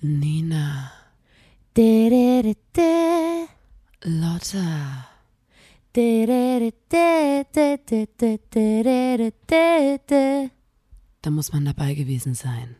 Nina. Lotta. Da muss man dabei gewesen sein.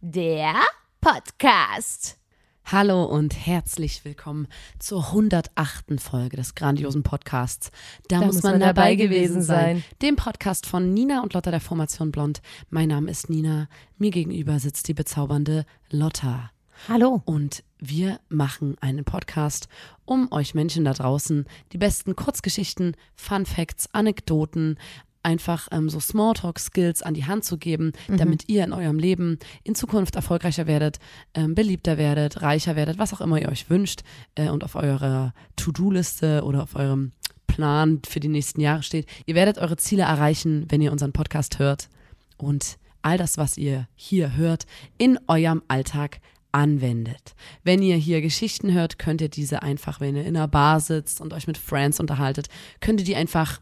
Der Podcast. Hallo und herzlich willkommen zur 108. Folge des grandiosen Podcasts. Da, muss man, dabei gewesen sein. Dem Podcast von Nina und Lotta der Formation Blond. Mein Name ist Nina. Mir gegenüber sitzt die bezaubernde Lotta. Hallo. Und wir machen einen Podcast, um euch Menschen da draußen die besten Kurzgeschichten, Fun Facts, Anekdoten, einfach ähm, so Smalltalk-Skills an die Hand zu geben, damit ihr in eurem Leben in Zukunft erfolgreicher werdet, ähm, beliebter werdet, reicher werdet, was auch immer ihr euch wünscht äh, und auf eurer To-Do-Liste oder auf eurem Plan für die nächsten Jahre steht. Ihr werdet eure Ziele erreichen, wenn ihr unseren Podcast hört und all das, was ihr hier hört, in eurem Alltag anwendet. Wenn ihr hier Geschichten hört, könnt ihr diese einfach, wenn ihr in einer Bar sitzt und euch mit Friends unterhaltet, könnt ihr die einfach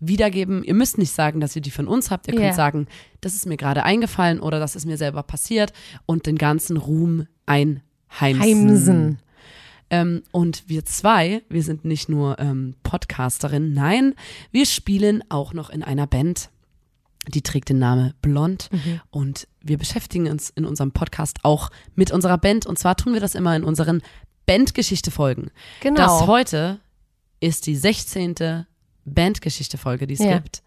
wiedergeben. Ihr müsst nicht sagen, dass ihr die von uns habt. Ihr könnt Ja. sagen, das ist mir gerade eingefallen oder das ist mir selber passiert und den ganzen Ruhm einheimsen. Heimsen. Ähm, und wir zwei, wir sind nicht nur ähm, Podcasterinnen, nein, wir spielen auch noch in einer Band. Die trägt den Namen Blond Mhm. und wir beschäftigen uns in unserem Podcast auch mit unserer Band und zwar tun wir das immer in unseren Bandgeschichte-Folgen. Genau. Das heute ist die 16. Bandgeschichte-Folge, die es Ja. gibt.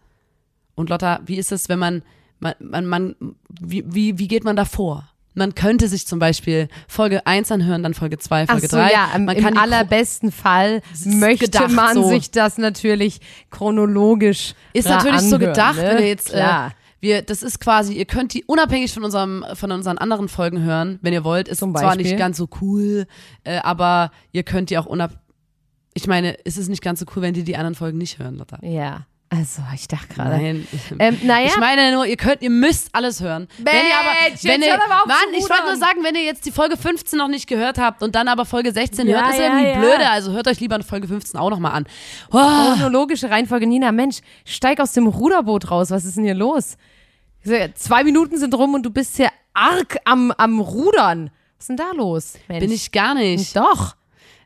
Und Lotta, wie ist es, wenn man, man, man, man wie, wie, wie geht man da vor? Man könnte sich zum Beispiel Folge 1 anhören, dann Folge 2, Ach Folge so, 3. ja, im, man im kann Chro- allerbesten Fall möchte gedacht man so. sich das natürlich chronologisch Ist natürlich so anhören, gedacht, ne? wenn ihr jetzt, äh, Klar. wir, das ist quasi, ihr könnt die unabhängig von unserem, von unseren anderen Folgen hören, wenn ihr wollt. Ist Zum zwar Beispiel. nicht ganz so cool, äh, aber ihr könnt die auch unab, ich meine, ist es nicht ganz so cool, wenn die die anderen Folgen nicht hören, Lotta? ja, also ich dachte gerade. Nein. Ähm, naja, Ich meine nur, ihr könnt, ihr müsst alles hören. wenn ihr aber, Mensch, wenn ihr, aber Mann, ich wollte nur sagen, wenn ihr jetzt die Folge 15 noch nicht gehört habt und dann aber Folge 16 Ja, hört, ist ja, irgendwie ja. blöde. Also hört euch lieber Folge 15 auch nochmal an. Oh, chronologische Reihenfolge. Nina, Mensch, steig aus dem Ruderboot raus. Was ist denn hier los? Zwei Minuten sind rum und du bist hier arg am, am Rudern. Was ist denn da los? Mensch. bin ich gar nicht. Doch.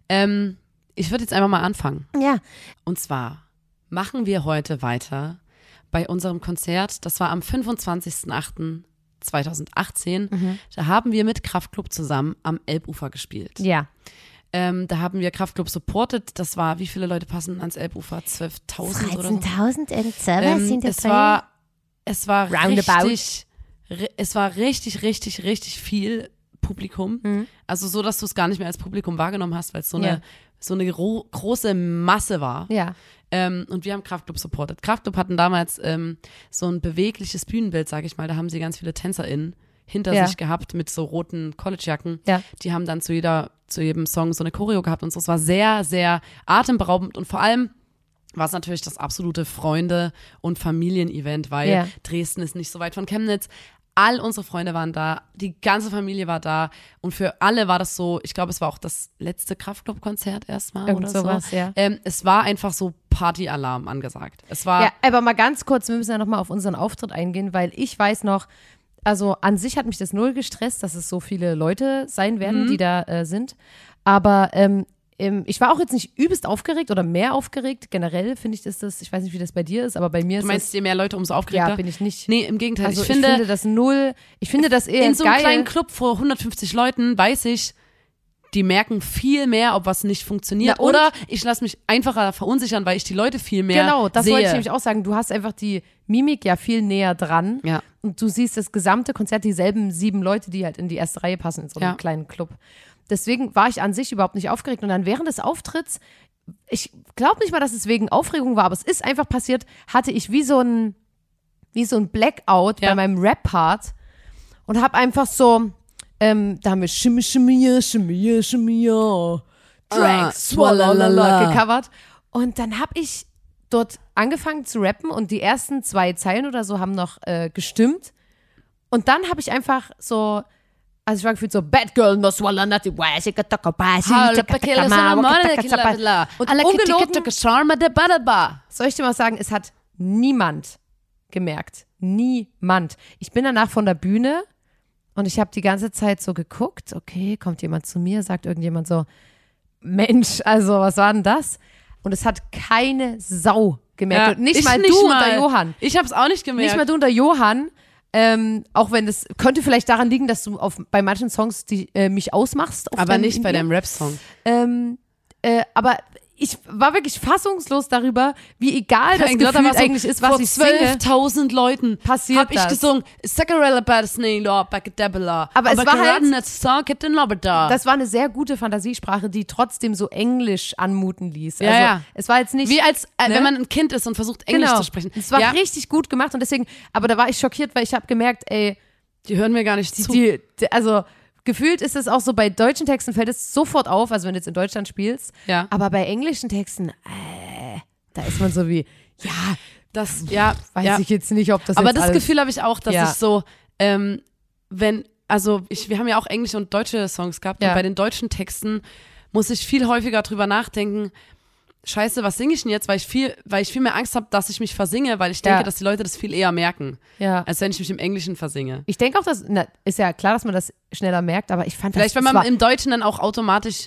Ähm, ich würde jetzt einfach mal anfangen. Ja. Und zwar machen wir heute weiter bei unserem Konzert. Das war am 25.08.2018. Mhm. Da haben wir mit Kraftklub zusammen am Elbufer gespielt. Ja. Ähm, da haben wir Kraftklub supported. Das war, wie viele Leute passen ans Elbufer? 12.000 oder so? 13.000 und sowas Ähm, sind es war, es war Roundabout. richtig, ri- es war richtig, richtig, richtig viel Publikum. Mhm. Also so, dass du es gar nicht mehr als Publikum wahrgenommen hast, weil es so eine, Ja. So eine gro große Masse war. Ja. Ähm, und wir haben Kraftclub supported. Kraftclub hatten damals ähm, so ein bewegliches Bühnenbild, sag ich mal. Da haben sie ganz viele TänzerInnen hinter Ja. sich gehabt mit so roten Collegejacken. Ja. Die haben dann zu jeder, zu jedem Song so eine Choreo gehabt und so. Es war sehr, sehr atemberaubend und vor allem war es natürlich das absolute Freunde- und Familienevent, weil Ja. Dresden ist nicht so weit von Chemnitz. All unsere Freunde waren da, die ganze Familie war da und für alle war das so, ich glaube, es war auch das letzte Kraftclub-Konzert erstmal Irgend oder sowas, so. ja. Ähm, es war einfach so Partyalarm angesagt. Es war Ja, aber mal ganz kurz, wir müssen ja nochmal auf unseren Auftritt eingehen, weil ich weiß noch, also an sich hat mich das null gestresst, dass es so viele Leute sein werden, Mhm. die da äh, sind. Aber ähm, ähm, ich war auch jetzt nicht übelst aufgeregt oder mehr aufgeregt. Generell finde ich das, das, ich weiß nicht, wie das bei dir ist, aber bei mir Du ist meinst, das, je mehr Leute, umso ja, aufgeregter? bin ich nicht. nee, im Gegenteil. also ich, finde, das null, ich finde das eher in so einem geil. kleinen Club vor 150 Leuten weiß ich, die merken viel mehr, ob was nicht funktioniert. Na oder ich lasse mich einfacher verunsichern, weil ich die Leute viel mehr Genau, das sehe. wollte ich nämlich auch sagen. Du hast einfach die Mimik ja viel näher dran. Ja. Und du siehst das gesamte Konzert, dieselben sieben Leute, die halt in die erste Reihe passen in so einem Ja. kleinen Club. Deswegen war ich an sich überhaupt nicht aufgeregt. Und dann während des Auftritts, ich glaube nicht mal, dass es wegen Aufregung war, aber es ist einfach passiert, hatte ich wie so ein, wie so ein Blackout Ja. bei meinem Rap-Part und habe einfach so, ähm, da haben wir Shimmy, Shimmy, Shimmy, Shimmy, ja, Drag, Ah, Swallalala gecovert. Und dann habe ich dort angefangen zu rappen und die ersten zwei Zeilen oder so haben noch äh, gestimmt. Und dann habe ich einfach so Also ich war gefühlt so, Bad Girl, no swallow nothing, why she could talk about she Hallo, took a Pakela, taka so ma, normal, waka taka Kila, zapa. Kila. Und ungelogen, Charma, de Badaba. soll ich dir mal sagen, es hat niemand gemerkt. Niemand. Ich bin danach von der Bühne und ich habe die ganze Zeit so geguckt, okay, kommt jemand zu mir, sagt irgendjemand so, Mensch, also was war denn das? Und es hat keine Sau gemerkt. Ja, und nicht ich mal nicht du und mal. der Johann. Ich hab's auch nicht gemerkt. Nicht mal du und der Johann. Ähm, auch wenn es könnte vielleicht daran liegen, dass du auf, bei manchen Songs die, äh, mich ausmachst. aber deinem nicht bei deinem Rap-Song. Ähm, äh, aber ich war wirklich fassungslos darüber, wie egal das Gefühl so, eigentlich ist, was vor ich singe. 12.000 Leuten Passiert hab ich das. gesungen. Sakarella Badesney, Lord, Backadabella. Aber es war halt-. Das war eine sehr gute Fantasiesprache, die trotzdem so englisch anmuten ließ. Ja, also, ja. Es war jetzt nicht. Wie als, äh, Ne? wenn man ein Kind ist und versucht, Englisch genau. zu sprechen. Es war ja, richtig gut gemacht und deswegen, aber da war ich schockiert, weil ich habe gemerkt, ey, die hören mir gar nicht die, zu. die, also gefühlt ist es auch so, bei deutschen Texten fällt es sofort auf, also wenn du jetzt in Deutschland spielst. Ja. Aber bei englischen Texten, äh, da ist man so wie, ja, das, ja, weiß ja. ich jetzt nicht, ob das Aber das Gefühl habe ich auch, dass Ja. ich so, ähm, wenn, also ich, wir haben ja auch englische und deutsche Songs gehabt Ja. und bei den deutschen Texten muss ich viel häufiger drüber nachdenken. Scheiße, was singe ich denn jetzt? Weil ich viel, weil ich viel mehr Angst habe, dass ich mich versinge, weil ich denke, Ja. dass die Leute das viel eher merken, Ja. als wenn ich mich im Englischen versinge. Ich denke auch, dass, na, ist ja klar, dass man das schneller merkt, aber ich fand Vielleicht, das, wenn man war, im Deutschen dann auch automatisch,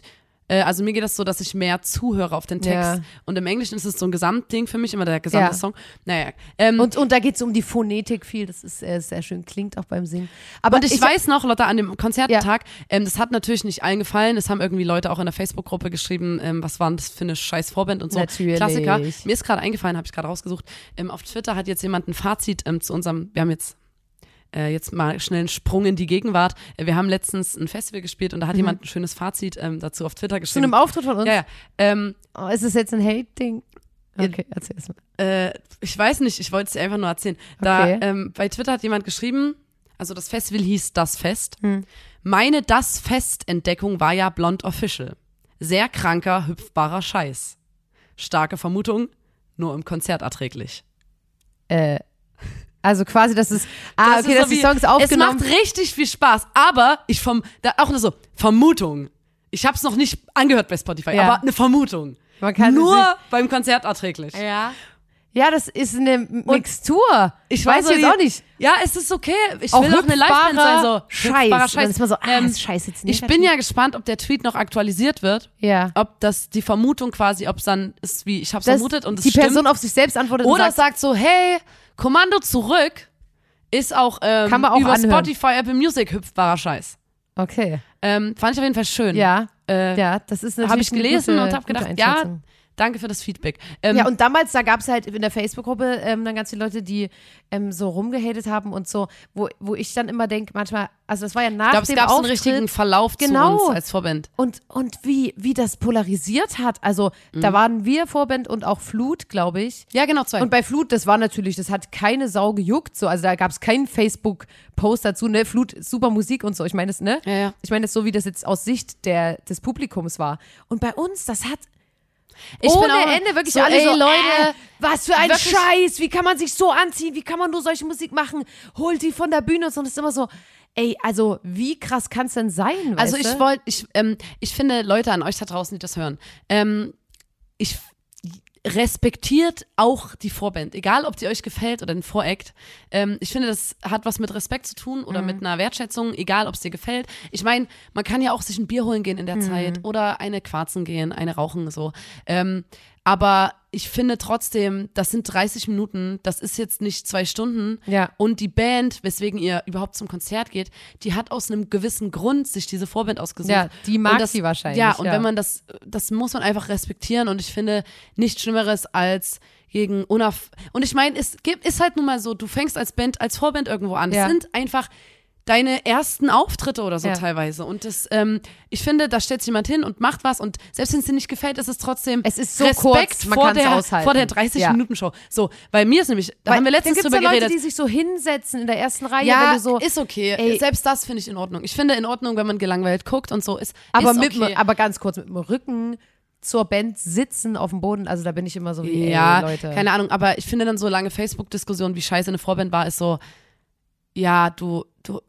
äh, also mir geht das so, dass ich mehr zuhöre auf den Text. Ja. Und im Englischen ist es so ein Gesamtding für mich, immer der gesamte Ja. Song. Naja. Ähm, und, und da geht es um die Phonetik viel, das ist äh, sehr schön, klingt auch beim Singen. Aber Und ich, weiß noch, Lotta, an dem Konzerttag, ähm, das hat natürlich nicht allen gefallen. Es haben irgendwie Leute auch in der Facebook-Gruppe geschrieben, ähm, was war denn das für eine scheiß Vorband und so. Natürlich. Klassiker. Mir ist gerade eingefallen, habe ich gerade rausgesucht. Ähm, auf Twitter hat jetzt jemand ein Fazit ähm, zu unserem, wir haben jetzt äh, jetzt mal schnell einen Sprung in die Gegenwart. Äh, wir haben letztens ein Festival gespielt und da hat jemand ein schönes Fazit ähm, dazu auf Twitter zu geschrieben. einem Auftritt von uns. ja, ja. Ähm, Oh, ist es jetzt ein Hate-Ding? Okay, erzähl es mal. äh, ich weiß nicht, ich wollte es dir einfach nur erzählen. Da, Okay. ähm, bei Twitter hat jemand geschrieben, also das Festival hieß Das Fest. Hm. Meine Das Fest-Entdeckung war ja Blond Official. Sehr kranker, hüpfbarer Scheiß. Starke Vermutung, nur im Konzert erträglich. Äh, also quasi, dass es, ah, Das okay, ist dass so die Songs aufgenommen Es macht richtig viel Spaß, aber ich vom, da auch nur so, Vermutung. Ich habe es noch nicht angehört bei Spotify, Ja. aber eine Vermutung. Man kann nur beim Konzert erträglich. Ja. Ja, das ist eine Mixtur. Ich weiß so jetzt die- auch nicht. Ja, es ist okay. Ich Auch will auch eine Liveband sein. So. Scheiß. Dann ist man so, ah, Ähm, ist scheiße jetzt ich bin ja gespannt, ob der Tweet noch aktualisiert wird. Ja. Ob das die Vermutung quasi, ob es dann ist wie, ich habe Dass vermutet und es die stimmt. Person auf sich selbst antwortet Oder sagt, sagt so, hey, Kommando zurück ist auch, ähm, Kann man auch über anhören. Spotify, Apple Music hüpfbarer Scheiß. okay, Ähm, fand ich auf jeden Fall schön. ja, Äh, ja, das ist natürlich habe ich gelesen gute, und habe gedacht, ja. Danke für das Feedback. Ähm, Ja, und damals, da gab es halt in der Facebook-Gruppe ähm, dann ganz viele Leute, die ähm, so rumgehatet haben und so, wo, wo ich dann immer denke, manchmal, also das war ja nach ich glaube, es dem gab so einen richtigen Verlauf Genau. zu uns als Vorband. Und, und wie, wie das polarisiert hat. Also, Mhm. da waren wir Vorband und auch Flut, glaube ich. Ja, genau, zwei. Und bei Flut, das war natürlich, das hat keine Sau gejuckt. So. Also da gab es keinen Facebook-Post dazu, ne? Flut, super Musik und so. Ich meine das, ne? Ja, ja. Ich meine das so, wie das jetzt aus Sicht der, des Publikums war. Und bei uns, das hat Ich ohne auch Ende wirklich so, alle ey, so, Leute, äh, was für ein wirklich- Scheiß, wie kann man sich so anziehen, wie kann man nur solche Musik machen, holt die von der Bühne und so. Und es ist immer so, ey, also wie krass kann es denn sein, Also ich wollte, ich, ähm, ich finde Leute an euch da draußen, die das hören, ähm, ich respektiert auch die Vorband, egal ob die euch gefällt oder den Voract. Ähm, ich finde, das hat was mit Respekt zu tun oder mit einer Wertschätzung, egal ob es dir gefällt. Ich meine, man kann ja auch sich ein Bier holen gehen in der Zeit oder eine Quarzen gehen, eine rauchen so. Ähm, aber ich finde trotzdem, das sind 30 Minuten, das ist jetzt nicht zwei Stunden. Ja. Und die Band, weswegen ihr überhaupt zum Konzert geht, die hat aus einem gewissen Grund sich diese Vorband ausgesucht. Ja, die mag das, sie wahrscheinlich, Ja, und ja. wenn man das, das muss man einfach respektieren und ich finde nichts Schlimmeres als gegen unaff. Und ich meine, es gibt, ist halt nun mal so, du fängst als Band, als Vorband irgendwo an. Ja. Das sind einfach deine ersten Auftritte oder so Ja. teilweise. Und das, ähm, ich finde, da stellt sich jemand hin und macht was und selbst wenn es dir nicht gefällt, ist es trotzdem Es ist so Respekt kurz, man vor, der, aushalten. vor der 30-Minuten-Show. So, weil mir ist nämlich, da Weil haben wir letztens drüber ja Leute, geredet. die sich so hinsetzen in der ersten Reihe, ja, so, ist okay. Ey. Selbst das finde ich in Ordnung. Ich finde in Ordnung, wenn man gelangweilt guckt und so ist. aber, ist mit, okay. aber ganz kurz, mit dem Rücken zur Band sitzen auf dem Boden, also da bin ich immer so wie, Ja, ey, Leute. keine Ahnung, aber ich finde dann so lange Facebook-Diskussion, wie scheiße eine Vorband war, ist so, ja, du, du,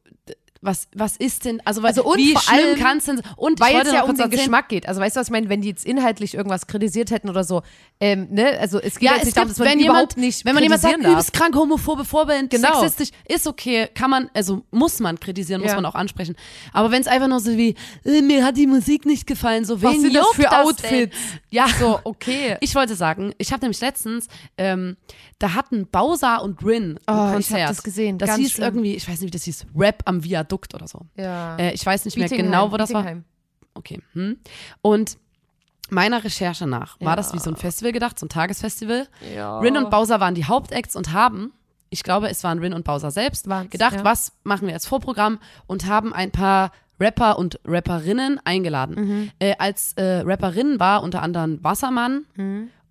was, was ist denn, also, Also und wie vor schlimm allem, kann es denn, und Weil es ja um den erzählen, Geschmack geht. Also weißt du, was ich meine? Wenn die jetzt inhaltlich irgendwas kritisiert hätten oder so, ähm, ne? Also es geht Ja, jetzt es nicht darum, gibt, dass man wenn die jemand, überhaupt nicht wenn man jemand sagt, darf. übelst krank, homophobe Vorbild, Genau. sexistisch, ist okay, kann man, also muss man kritisieren, muss Ja. man auch ansprechen. Aber wenn es einfach nur so wie, äh, mir hat die Musik nicht gefallen, so Was wen sind das für das Outfits? Denn? Ja, So, okay. Ich wollte sagen, ich habe nämlich letztens, ähm, da hatten Bowser und Rin ein Oh, ich Konzert. hab das gesehen, Das ganz hieß schlimm. irgendwie, ich weiß nicht, wie das hieß, Rap am Viadukt oder so. Ja. Äh, ich weiß nicht mehr genau, wo das war. Bietigheim. Okay. Hm. Und meiner Recherche nach war Ja. das wie so ein Festival gedacht, so ein Tagesfestival. Ja. Rin und Bowser waren die Hauptacts und haben, ich glaube, es waren Rin und Bowser selbst, Waren's, gedacht, ja. was machen wir als Vorprogramm und haben ein paar Rapper und Rapperinnen eingeladen. Mhm. Äh, als äh, Rapperinnen war unter anderem Wassermann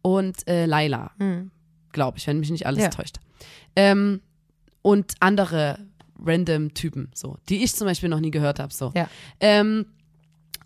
und äh, Laila, glaube ich, wenn mich nicht alles Mhm. Ja. täuscht. Ähm, und andere random Typen, so, die ich zum Beispiel noch nie gehört habe. So. Ja. Ähm,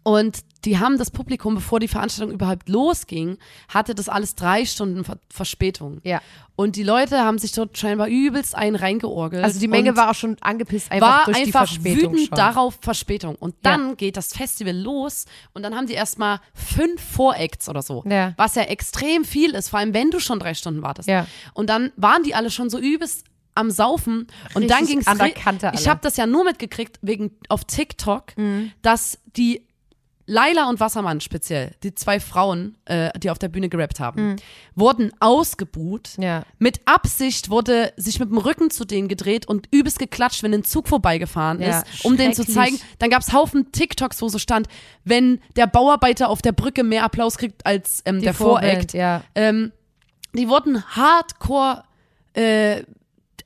und die haben das Publikum, bevor die Veranstaltung überhaupt losging, hatte das alles drei Stunden Ver Verspätung. Ja. Und die Leute haben sich dort scheinbar übelst einen reingeorgelt. Also die Menge war auch schon angepisst einfach war durch die einfach wütend schon. darauf Verspätung. Und dann Ja. geht das Festival los und dann haben die erstmal fünf Voracts oder so. Ja. Was ja extrem viel ist, vor allem wenn du schon drei Stunden wartest. Ja. Und dann waren die alle schon so übelst am Saufen und dann ging es an der Kante Ich habe das ja nur mitgekriegt wegen auf TikTok, Mhm. dass die Laila und Wassermann speziell, die zwei Frauen, äh, die auf der Bühne gerappt haben, wurden ausgebuht. Mhm. Ja. Mit Absicht wurde sich mit dem Rücken zu denen gedreht und übelst geklatscht, wenn ein Zug vorbeigefahren Ja, ist, um denen zu zeigen. Dann gab's Haufen TikToks, wo so stand, wenn der Bauarbeiter auf der Brücke mehr Applaus kriegt als ähm, der Voract. ja. Ähm, die wurden hardcore, äh,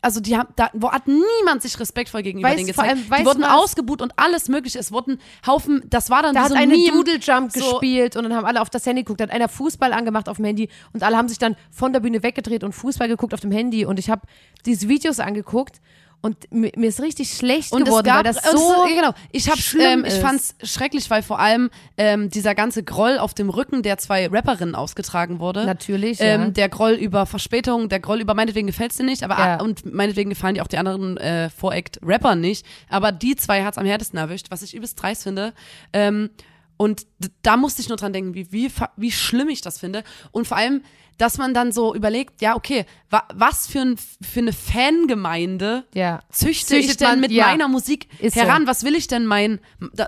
also die haben, da wo hat niemand sich respektvoll gegenüber Weißt- denen gezeigt. allem, die wurden ausgebuht und alles mögliche. Es wurden Haufen, das war dann Da wie hat so ein eine Meme. Doodle Jump So- gespielt und dann haben alle auf das Handy geguckt. Da hat einer Fußball angemacht auf dem Handy und alle haben sich dann von der Bühne weggedreht und Fußball geguckt auf dem Handy. Und ich habe diese Videos angeguckt und mir, mir ist richtig schlecht Und geworden, es gab, weil das so es, ja, genau. Ich hab's, ähm, ich ist. fand's schrecklich, weil vor allem ähm, dieser ganze Groll auf dem Rücken der zwei Rapperinnen ausgetragen wurde. Natürlich, Ähm, ja. Der Groll über Verspätung, der Groll über meinetwegen gefällt's dir nicht, aber Ja. und meinetwegen gefallen dir auch die anderen äh, Voract-Rapper nicht. Aber die zwei hat's am härtesten erwischt, was ich übelst dreist finde. Ähm, und da musste ich nur dran denken, wie, wie, wie schlimm ich das finde. Und vor allem, dass man dann so überlegt, ja, okay, wa was für, ein, für eine Fangemeinde ja. züchte Züchtet ich denn man- mit ja. meiner Musik Ist so. heran? Was will ich denn mein,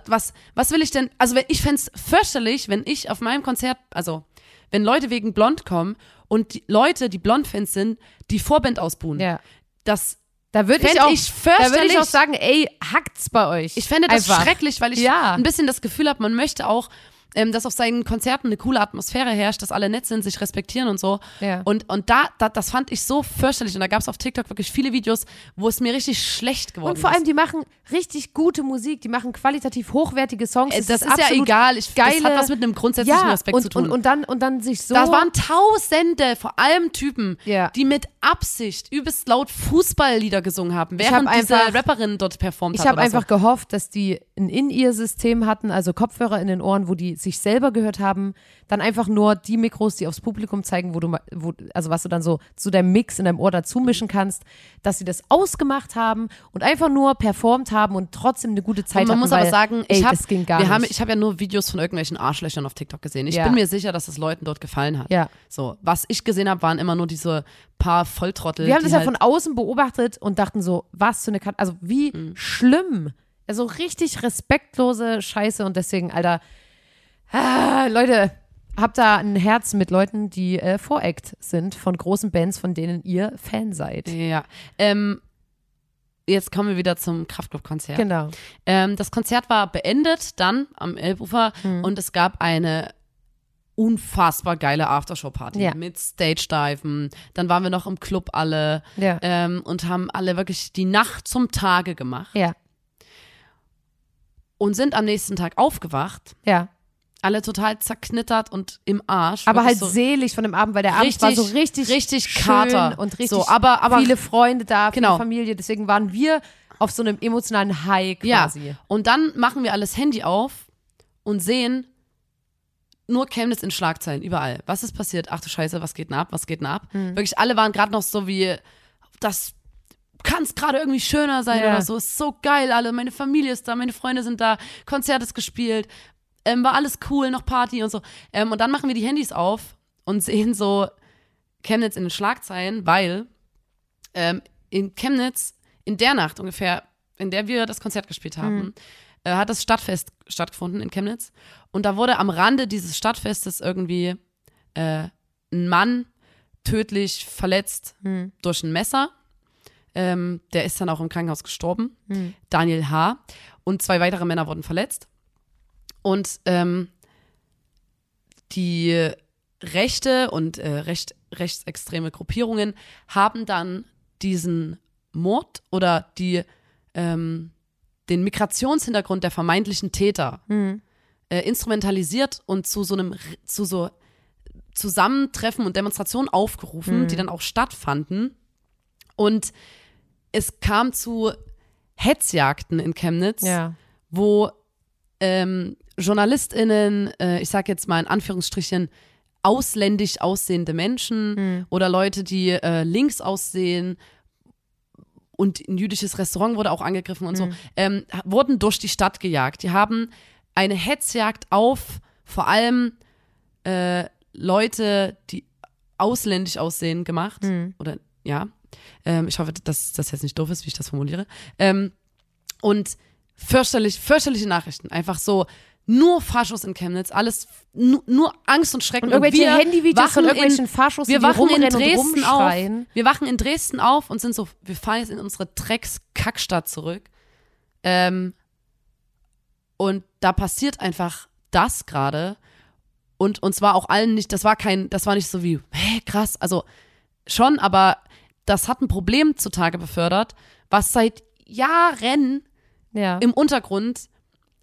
was, was will ich denn, also ich fänd's fürchterlich, wenn ich auf meinem Konzert, also wenn Leute wegen Blond kommen und die Leute, die Blond-Fans sind, die Vorband ausbuhen. ja. Das, Da würde ich auch, ich da würde ich auch sagen, ey, hackt's bei euch. ich fände das Einfach. schrecklich, weil ich Ja. ein bisschen das Gefühl habe, man möchte auch, ähm, dass auf seinen Konzerten eine coole Atmosphäre herrscht, dass alle nett sind, sich respektieren und so. Ja. Und, und da, da, das fand ich so fürchterlich. Und da gab es auf TikTok wirklich viele Videos, wo es mir richtig schlecht geworden Und vor ist. allem, die machen richtig gute Musik, die machen qualitativ hochwertige Songs. Äh, Es das ist ja absolut egal. Ich, das geile, hat was mit einem grundsätzlichen ja, Respekt und, zu tun. Und, und, dann, und dann sich so. das waren Tausende, vor allem Typen, Ja. die mit Absicht übelst laut Fußballlieder gesungen haben, während hab diese einfach- Rapperin dort performt Ich hat. habe oder einfach so. gehofft, dass die ein In-Ear-System hatten, also Kopfhörer in den Ohren, wo die sich selber gehört haben. Dann einfach nur die Mikros, die aufs Publikum zeigen, wo du, wo, also was du dann so zu deinem Mix in deinem Ohr dazu mischen kannst, dass sie das ausgemacht haben und einfach nur performt haben und trotzdem eine gute Zeit Und man hatten. muss weil, aber sagen, ey, ich habe das ging gar wir haben, nicht. ich habe ja nur Videos von irgendwelchen Arschlöchern auf TikTok gesehen. Ich Ja. bin mir sicher, dass es Leuten dort gefallen hat. Ja. So, was ich gesehen habe, waren immer nur diese paar Volltrottel. Wir haben das ja halt, von außen beobachtet und dachten so, was für eine Kat also wie Mhm. schlimm. Also richtig respektlose Scheiße und deswegen, Alter, ah, Leute, habt da ein Herz mit Leuten, die äh, Voract sind von großen Bands, von denen ihr Fan seid. Ja. Ähm, jetzt kommen wir wieder zum Kraftclub-Konzert. Genau. Ähm, das Konzert war beendet dann am Elbufer Mhm. und es gab eine unfassbar geile Aftershow-Party Ja. mit Stage-Diven. Dann waren wir noch im Club alle Ja. ähm, und haben alle wirklich die Nacht zum Tage gemacht Ja. und sind am nächsten Tag aufgewacht. Ja. Alle total zerknittert und im Arsch. Aber halt so selig von dem Abend, weil der Abend war so richtig, richtig schön Kater. und richtig so, aber, aber viele Freunde da, Genau. viele Familie. Deswegen waren wir auf so einem emotionalen High quasi. Ja, und dann machen wir alles Handy auf und sehen nur Chemnitz in Schlagzeilen, überall. Was ist passiert? Ach du Scheiße, was geht denn ab? Was geht denn ab? Mhm. Wirklich, alle waren gerade noch so wie das kann es gerade irgendwie schöner sein Ja. oder so. Ist so geil, alle. Meine Familie ist da, meine Freunde sind da, Konzert ist gespielt, ähm, war alles cool, noch Party und so. Ähm, und dann machen wir die Handys auf und sehen so Chemnitz in den Schlagzeilen, weil ähm, in Chemnitz in der Nacht ungefähr, in der wir das Konzert gespielt haben, äh, hat das Stadtfest stattgefunden in Chemnitz. Und da wurde am Rande dieses Stadtfestes irgendwie äh, ein Mann tödlich verletzt Hm. durch ein Messer. Ähm, der ist dann auch im Krankenhaus gestorben. Hm. Daniel H. Und zwei weitere Männer wurden verletzt. Und ähm, die rechte und äh, recht, rechtsextreme Gruppierungen haben dann diesen Mord oder die, ähm, den Migrationshintergrund der vermeintlichen Täter Hm. äh, instrumentalisiert und zu so einem zu so Zusammentreffen und Demonstrationen aufgerufen, Mhm. die dann auch stattfanden. Und es kam zu Hetzjagden in Chemnitz, Ja. wo ähm, JournalistInnen, äh, ich sag jetzt mal in Anführungsstrichen, ausländisch aussehende Menschen Hm. oder Leute, die äh, links aussehen und ein jüdisches Restaurant wurde auch angegriffen und so, ähm, wurden durch die Stadt gejagt. Die haben eine Hetzjagd auf vor allem äh, Leute, die ausländisch aussehen, gemacht. Hm. Oder ja. Ähm, ich hoffe, dass das jetzt nicht doof ist, wie ich das formuliere. Ähm, und fürchterlich, fürchterliche Nachrichten. Einfach so, nur Faschos in Chemnitz, alles, nur, nur Angst und Schrecken. Und irgendwelche wir Handyvideos von wachen irgendwelchen in, Faschos, wir wachen in und Dresden auf. Wir wachen in Dresden auf und sind so, wir fahren jetzt in unsere Drecks-Kackstadt zurück. Ähm, und da passiert einfach das gerade. Und uns war auch allen nicht, das war kein, das war nicht so wie, hä, krass, also schon, aber das hat ein Problem zutage befördert, was seit Jahren Ja. im Untergrund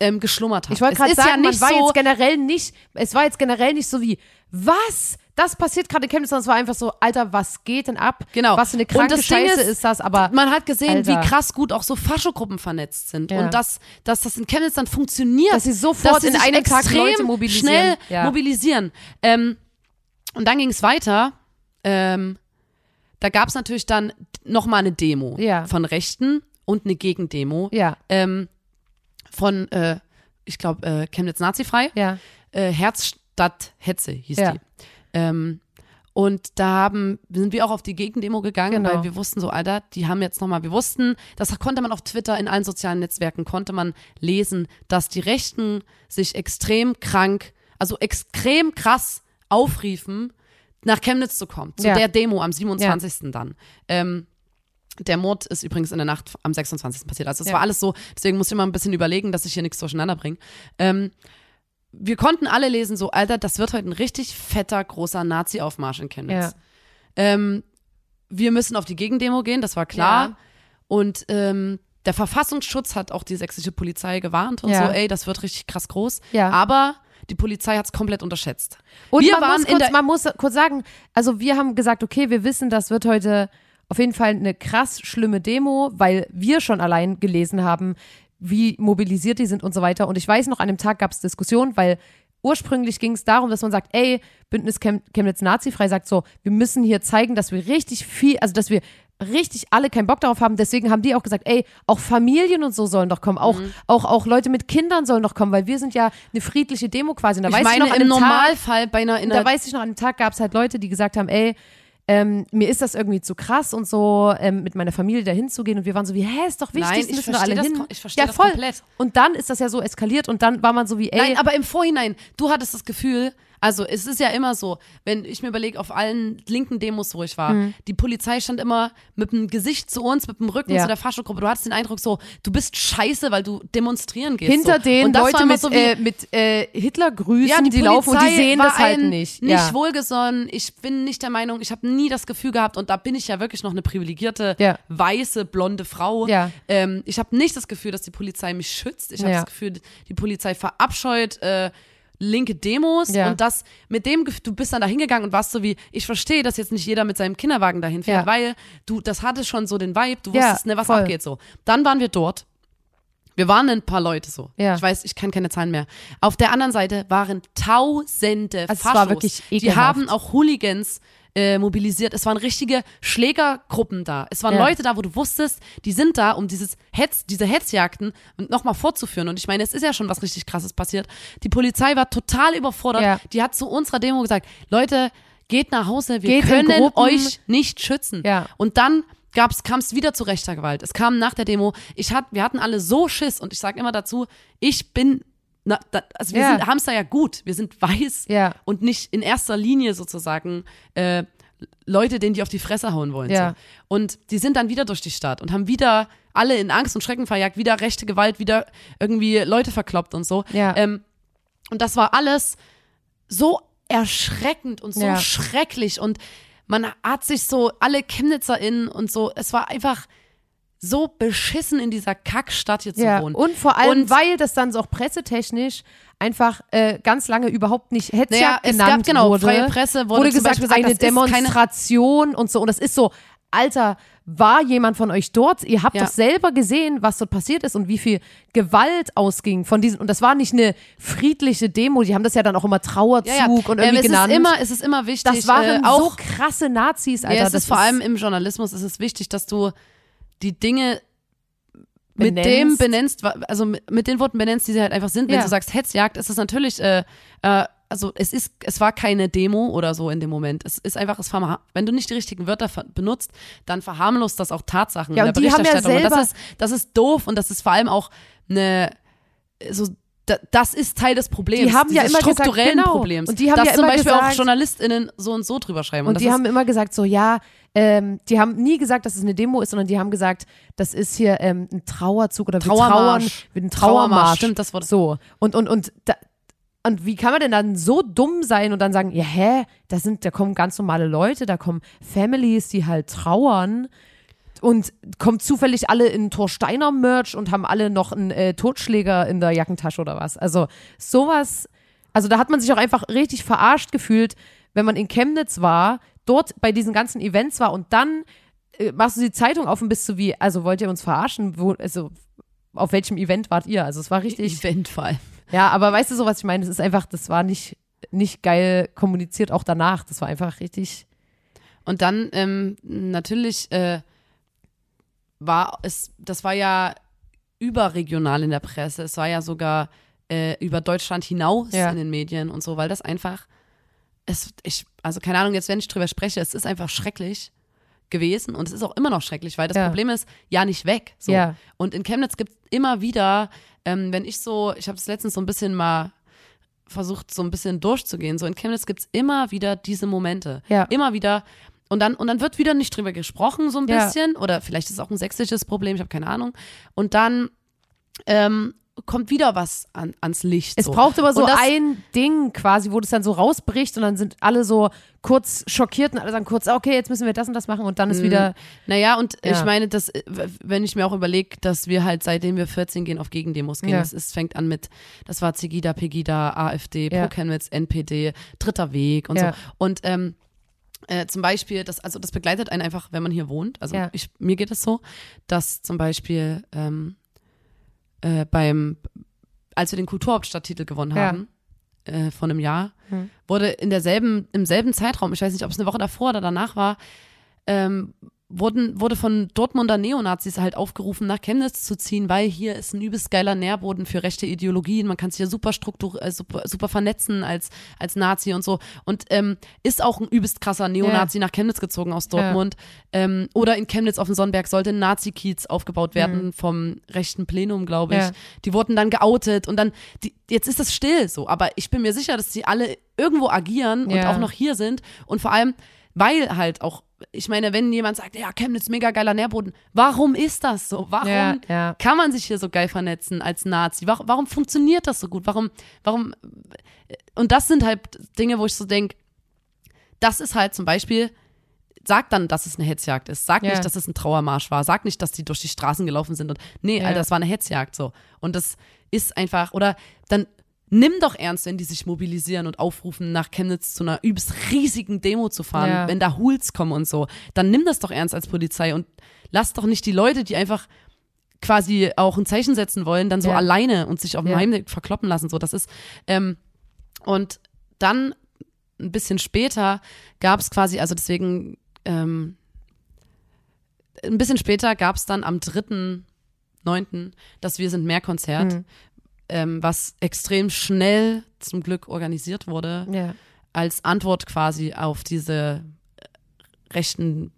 ähm, geschlummert hat. Ich wollte gerade sagen, ja nicht war so, jetzt generell nicht, es war jetzt generell nicht so wie, was? Das passiert gerade in Chemnitz, sondern es war einfach so, Alter, was geht denn ab? Genau. Was für eine kranke Scheiße ist, ist, das, aber man hat gesehen, Alter. wie krass gut auch so Faschogruppen vernetzt sind Ja. und dass, dass das in Chemnitz dann funktioniert. Dass sie sofort sie in einem Tag Leute mobilisieren. Schnell Ja. mobilisieren. Ähm, und dann ging es weiter. Ähm, da gab es natürlich dann nochmal eine Demo Ja. von Rechten und eine Gegendemo ja, ähm, von, äh, ich glaube, äh, Chemnitz Nazifrei. ja, Äh, Herzstadt Hetze hieß Ja. die. Ähm, und da haben, sind wir auch auf die Gegendemo gegangen, Genau. weil wir wussten so, Alter, die haben jetzt nochmal, wir wussten, das konnte man auf Twitter, in allen sozialen Netzwerken, konnte man lesen, dass die Rechten sich extrem krank, also extrem krass aufriefen, nach Chemnitz zu kommen, zu Ja. der Demo am 27. dann. Ähm, der Mord ist übrigens in der Nacht am 26. passiert. Also es Ja. war alles so, deswegen muss ich immer ein bisschen überlegen, dass ich hier nichts durcheinander bringe. Ähm, wir konnten alle lesen, so, Alter, das wird heute ein richtig fetter, großer Nazi-Aufmarsch in Chemnitz. ja. Ähm, wir müssen auf die Gegendemo gehen, das war klar. Ja. Und ähm, der Verfassungsschutz hat auch die sächsische Polizei gewarnt und Ja. so, ey, das wird richtig krass groß. Ja. Aber die Polizei hat es komplett unterschätzt. Und wir man, waren muss in kurz, der man muss kurz sagen, also wir haben gesagt, okay, wir wissen, das wird heute auf jeden Fall eine krass schlimme Demo, weil wir schon allein gelesen haben, wie mobilisiert die sind und so weiter. Und ich weiß noch, an dem Tag gab es Diskussionen, weil ursprünglich ging es darum, dass man sagt, ey, Bündnis Chem Chemnitz Nazifrei sagt so, wir müssen hier zeigen, dass wir richtig viel, also dass wir richtig alle keinen Bock darauf haben. Deswegen haben die auch gesagt, ey, auch Familien und so sollen doch kommen, auch, Mhm. auch, auch Leute mit Kindern sollen doch kommen, weil wir sind ja eine friedliche Demo quasi. Und da Ich weiß meine, ich noch, im dem Tag, Normalfall bei einer, in da einer weiß ich noch, an dem Tag gab es halt Leute, die gesagt haben, ey, ähm, mir ist das irgendwie zu krass und so, ähm, mit meiner Familie da hinzugehen. Und wir waren so wie, hä, ist doch wichtig, Nein, das müssen wir alle das hin. ich verstehe ja, das voll. komplett. Und dann ist das ja so eskaliert und dann war man so wie, ey, Nein, aber im Vorhinein, du hattest das Gefühl, also es ist ja immer so, wenn ich mir überlege, auf allen linken Demos, wo ich war, Mhm. die Polizei stand immer mit dem Gesicht zu uns, mit dem Rücken Ja. zu der Faschogruppe. Du hattest den Eindruck so, du bist scheiße, weil du demonstrieren gehst. hinter so. denen Leute mit, so wie, äh, mit äh, Hitler grüßen, ja, die, laufen und die sehen war das halt nicht. Nicht ja. wohlgesonnen. Ich bin nicht der Meinung, ich habe nie das Gefühl gehabt, und da bin ich ja wirklich noch eine privilegierte, Ja. weiße, blonde Frau. Ja. Ähm, ich habe nicht das Gefühl, dass die Polizei mich schützt. Ich habe das Gefühl, die Polizei verabscheut äh, linke Demos Ja. und das mit dem du bist dann da hingegangen und warst so wie ich verstehe, dass jetzt nicht jeder mit seinem Kinderwagen dahin fährt, Ja. weil du das hatte schon so den Vibe, du Ja, wusstest, ne, was voll. abgeht so. Dann waren wir dort. Wir waren ein paar Leute so. Ja. Ich weiß, ich kann keine Zahlen mehr. Auf der anderen Seite waren tausende Also es Faschos. war wirklich Die ekelhaft. haben auch Hooligans äh, mobilisiert. Es waren richtige Schlägergruppen da. Es waren Ja. Leute da, wo du wusstest, die sind da, um dieses Hetz, diese Hetzjagden nochmal fortzuführen. Und ich meine, es ist ja schon was richtig krasses passiert. Die Polizei war total überfordert. Ja. Die hat zu unserer Demo gesagt, Leute, geht nach Hause, wir Geht können euch nicht schützen. Ja. Und dann kam es wieder zu rechter Gewalt. Es kam nach der Demo. Ich hat, wir hatten alle so Schiss und ich sage immer dazu, ich bin, na, da, also wir Ja. sind, haben es da ja gut. Wir sind weiß Ja. und nicht in erster Linie sozusagen äh, Leute, denen die auf die Fresse hauen wollen. Ja. So. Und die sind dann wieder durch die Stadt und haben wieder alle in Angst und Schrecken verjagt, wieder rechte Gewalt, wieder irgendwie Leute verkloppt und so. Ähm, und das war alles so erschreckend und so schrecklich und man hat sich so, alle ChemnitzerInnen und so, es war einfach so beschissen in dieser Kackstadt hier zu Ja, wohnen. und vor allem, Und- weil das dann so auch pressetechnisch einfach äh, ganz lange überhaupt nicht Hetzjagd Naja, es genannt gab, genau, wurde. freie Presse wurde zum gesagt, gesagt, eine ist Demonstration und so. Und das ist so, Alter, war jemand von euch dort? Ihr habt Ja. doch selber gesehen, was dort passiert ist und wie viel Gewalt ausging von diesen. Und das war nicht eine friedliche Demo, die haben das ja dann auch immer Trauerzug Ja, ja. und irgendwie ähm, es genannt. Ist immer, es ist immer wichtig, das waren äh, so auch krasse Nazis, Alter. ja, es das ist vor allem im Journalismus ist es wichtig, dass du die Dinge mit Benennst. dem benennst, also mit mit den Worten benennst, die sie halt einfach sind. Wenn Ja. du sagst Hetzjagd, ist es natürlich, äh, äh, also es ist, es war keine Demo oder so in dem Moment. Es ist einfach, es wenn du nicht die richtigen Wörter benutzt, dann verharmlost das auch Tatsachen Ja, in und der die haben ja Berichterstattung. und das ist, das ist doof und das ist vor allem auch eine, so da- das ist Teil des Problems, Die haben ja immer gesagt, strukturellen genau. Problems. Und die haben dass ja zum immer Beispiel auch gesagt- JournalistInnen so und so drüber schreiben. Und, das die ist, haben immer gesagt, so, ja, ähm, die haben nie gesagt, dass es eine Demo ist, sondern die haben gesagt, das ist hier ähm, ein Trauerzug oder wir trauern, Trauermarsch. wir ein Trauermarsch, Trauermarsch. stimmt, das Wort. So. Und, und, und, da, und wie kann man denn dann so dumm sein und dann sagen, ja, hä, da sind, da kommen ganz normale Leute, da kommen Families, die halt trauern und kommen zufällig alle in Torsteiner Merch und haben alle noch einen äh, Totschläger in der Jackentasche oder was. Also sowas, also da hat man sich auch einfach richtig verarscht gefühlt, wenn man in Chemnitz war, dort bei diesen ganzen Events war und dann äh, machst du die Zeitung auf und bist so wie, also wollt ihr uns verarschen? Wo, also auf welchem Event wart ihr? Also es war richtig, Eventfall. ja, aber weißt du so, was ich meine? Es ist einfach, das war nicht, nicht geil kommuniziert, auch danach. Das war einfach richtig, Und dann ähm, natürlich äh, war es, das war ja überregional in der Presse. Es war ja sogar äh, über Deutschland hinaus Ja. in den Medien und so, weil das einfach, es, ich, also keine Ahnung, jetzt wenn ich drüber spreche, es ist einfach schrecklich gewesen und es ist auch immer noch schrecklich, weil das Ja. Problem ist, ja nicht weg. So. Ja. Und in Chemnitz gibt es immer wieder, ähm, wenn ich so, ich habe es letztens so ein bisschen mal versucht, so ein bisschen durchzugehen, so in Chemnitz gibt es immer wieder diese Momente. Ja. Immer wieder. Und dann, und dann wird wieder nicht drüber gesprochen, so ein bisschen. Oder vielleicht ist es auch ein sächsisches Problem, ich habe keine Ahnung. Und dann ähm, kommt wieder was an, ans Licht. Es so. braucht aber so das- ein Ding quasi, wo das dann so rausbricht und dann sind alle so kurz schockiert und alle sagen kurz, okay, jetzt müssen wir das und das machen und dann ist wieder, Naja, und Ja. ich meine, dass, äh, wenn ich mir auch überlege, dass wir halt seitdem wir 14 gehen auf Gegendemos gehen, Ja. das ist, fängt an mit, das war Zigida, Pegida, AfD, Ja. Pro Chemnitz, NPD, Dritter Weg und Ja. so. Und ähm, äh, zum Beispiel, das, also das begleitet einen einfach, wenn man hier wohnt. Also ich, mir geht es so, dass zum Beispiel ähm, äh, beim, als wir den Kulturhauptstadttitel gewonnen Ja. haben, äh, vor einem Jahr, Hm. wurde in derselben, im selben Zeitraum, ich weiß nicht, ob es eine Woche davor oder danach war, ähm, wurden, wurde von Dortmunder Neonazis halt aufgerufen, nach Chemnitz zu ziehen, weil hier ist ein übelst geiler Nährboden für rechte Ideologien. Man kann sich hier super struktur, äh, super, super vernetzen als, als Nazi und so. Und ähm, ist auch ein übelst krasser Neonazi nach Chemnitz gezogen aus Dortmund. Ähm, oder in Chemnitz auf dem Sonnenberg sollte ein Nazi-Kiez aufgebaut werden vom rechten Plenum, glaube ich. Ja. Die wurden dann geoutet und dann, die, jetzt ist das still so. Aber ich bin mir sicher, dass sie alle irgendwo agieren und Ja. auch noch hier sind. Und vor allem, weil halt auch, ich meine, wenn jemand sagt, ja, Chemnitz, mega geiler Nährboden, warum ist das so? Warum Ja, ja. kann man sich hier so geil vernetzen als Nazi? Warum, warum funktioniert das so gut? Warum, warum, und das sind halt Dinge, wo ich so denke, das ist halt zum Beispiel, sag dann, dass es eine Hetzjagd ist. Sag Ja. nicht, dass es ein Trauermarsch war. Sag nicht, dass die durch die Straßen gelaufen sind und nee. Alter, das war eine Hetzjagd so. Und das ist einfach, oder dann nimm doch ernst, wenn die sich mobilisieren und aufrufen, nach Chemnitz zu einer übelst riesigen Demo zu fahren, Ja. wenn da Hools kommen und so. Dann nimm das doch ernst als Polizei und lass doch nicht die Leute, die einfach quasi auch ein Zeichen setzen wollen, dann so Ja. alleine und sich auf dem Ja. Heimweg verkloppen lassen. So, das ist, ähm, und dann ein bisschen später gab es quasi, also deswegen, ähm, ein bisschen später gab es dann am 3.9. das Wir sind mehr Konzert, Mhm. Ähm, was extrem schnell zum Glück organisiert wurde, Ja. als Antwort quasi auf diese äh, rechten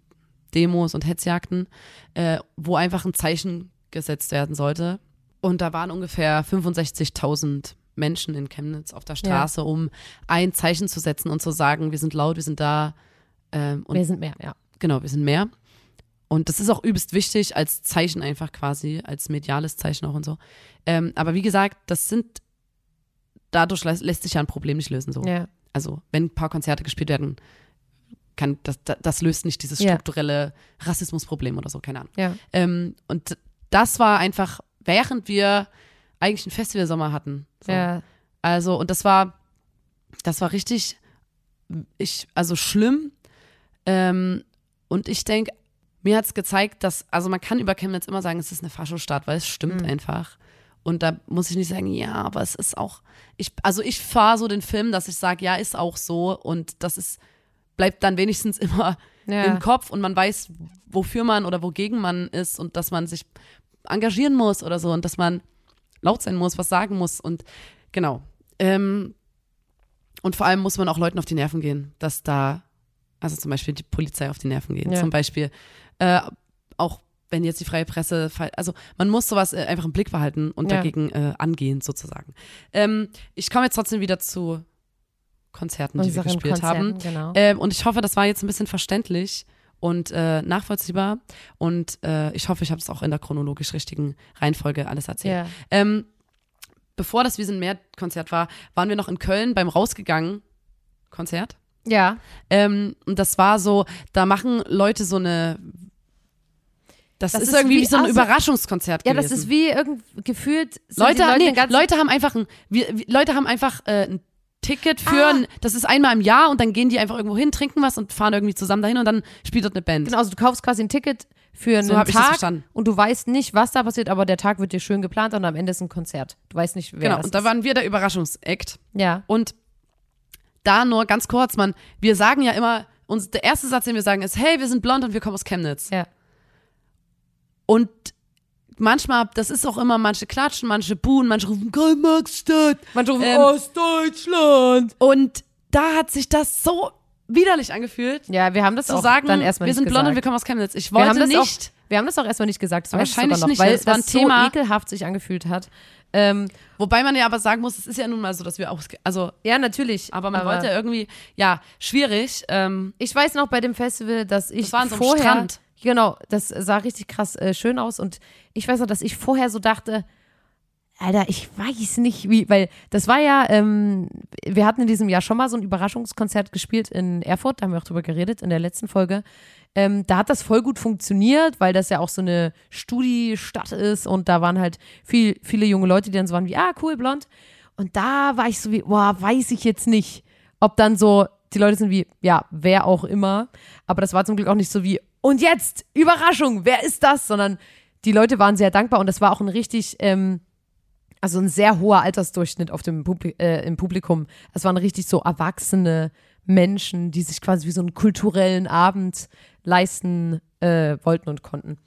Demos und Hetzjagden, äh, wo einfach ein Zeichen gesetzt werden sollte. Und da waren ungefähr 65.000 Menschen in Chemnitz auf der Straße, um ein Zeichen zu setzen und zu sagen, wir sind laut, wir sind da. Ähm, und Wir sind mehr, ja. genau, wir sind mehr. Und das ist auch übelst wichtig als Zeichen einfach quasi, als mediales Zeichen auch und so. Ähm, aber wie gesagt, das sind, dadurch lässt, lässt sich ja ein Problem nicht lösen so. ja. Also wenn ein paar Konzerte gespielt werden, kann das, das, das löst nicht dieses Ja. strukturelle Rassismusproblem oder so, keine Ahnung. Ja. Ähm, und das war einfach, während wir eigentlich einen Festivalsommer hatten. So. Ja. Also, und das war, das war richtig, ich, also schlimm. Ähm, und ich denke, mir hat es gezeigt, dass, also man kann über Chemnitz immer sagen, es ist eine Faschostadt, weil es stimmt Mhm. einfach. Und da muss ich nicht sagen, ja, aber es ist auch, ich, also ich fahre so den Film, dass ich sage, ja, ist auch so. Und das ist, bleibt dann wenigstens immer Ja. im Kopf und man weiß, wofür man oder wogegen man ist und dass man sich engagieren muss oder so und dass man laut sein muss, was sagen muss und genau. Ähm, und vor allem muss man auch Leuten auf die Nerven gehen, dass da, also zum Beispiel die Polizei auf die Nerven gehen. Ja. Zum Beispiel äh, auch wenn jetzt die freie Presse, also man muss sowas äh, einfach im Blick behalten und Ja. dagegen äh, angehen sozusagen. Ähm, ich komme jetzt trotzdem wieder zu Konzerten, die wir Unseren gespielt haben. Konzerten, Genau. Ähm, und ich hoffe, das war jetzt ein bisschen verständlich und äh, nachvollziehbar. Und äh, ich hoffe, ich habe es auch in der chronologisch richtigen Reihenfolge alles erzählt. ja. Ähm, bevor das Wir sind mehr Konzert war, waren wir noch in Köln beim Rausgegangen Konzert. Ja. Ähm, und das war so, da machen Leute so eine. Das, Das ist, ist irgendwie wie- so ein also- Geüberraschungskonzert Ja, gewesen. das ist wie irgend gefühlt Leute, Leute nee, Leute haben einfach ein, wir, Leute haben einfach äh, ein Ticket für, Ah. ein, das ist einmal im Jahr und dann gehen die einfach irgendwo hin, trinken was und fahren irgendwie zusammen dahin und dann spielt dort eine Band. Genau, also du kaufst quasi ein Ticket für einen So Tag und du weißt nicht, was da passiert, aber der Tag wird dir schön geplant und am Ende ist ein Konzert. Du weißt nicht, wer Genau, und da ist. waren wir der Überraschungsakt. ja. Und da nur ganz kurz, man, wir sagen ja immer, uns, der erste Satz, den wir sagen, ist, hey, wir sind blond und wir kommen aus Chemnitz. Ja. Und manchmal, das ist auch immer, manche klatschen, manche buhen, manche rufen Karl-Marx-Stadt. Manche rufen Ähm, Ostdeutschland. Und da hat sich das so widerlich angefühlt, Ja, wir haben das zu auch sagen, dann erstmal wir nicht sind blond und wir gesagt. kommen aus Chemnitz. Ich wir haben wollte das nicht. Auch, wir haben das auch erstmal nicht gesagt. Das Wahrscheinlich noch, nicht, weil das war ein das Thema. so ekelhaft sich angefühlt hat. Ähm, Wobei man ja aber sagen muss, es ist ja nun mal so, dass wir auch, also, ja, natürlich. aber man wollte irgendwie, ja, schwierig. Ähm, Ich weiß noch bei dem Festival, dass ich Das war an so einem vorher, Strand. Genau, das sah richtig krass äh, schön aus und ich weiß noch, dass ich vorher so dachte, Alter, ich weiß nicht wie, weil das war ja, ähm, wir hatten in diesem Jahr schon mal so ein Überraschungskonzert gespielt in Erfurt, da haben wir auch drüber geredet in der letzten Folge. Ähm, da hat das voll gut funktioniert, weil das ja auch so eine Studi-Stadt ist und da waren halt viel, viele junge Leute, die dann so waren wie, ah, cool, blond. Und da war ich so wie, boah, weiß ich jetzt nicht, ob dann so, die Leute sind wie, ja, wer auch immer. Aber das war zum Glück auch nicht so wie, und jetzt, Überraschung, wer ist das? Sondern die Leute waren sehr dankbar und das war auch ein richtig, ähm, also ein sehr hoher Altersdurchschnitt auf dem Publi äh, im Publikum. Es waren richtig so erwachsene Menschen, die sich quasi wie so einen kulturellen Abend leisten äh, wollten und konnten.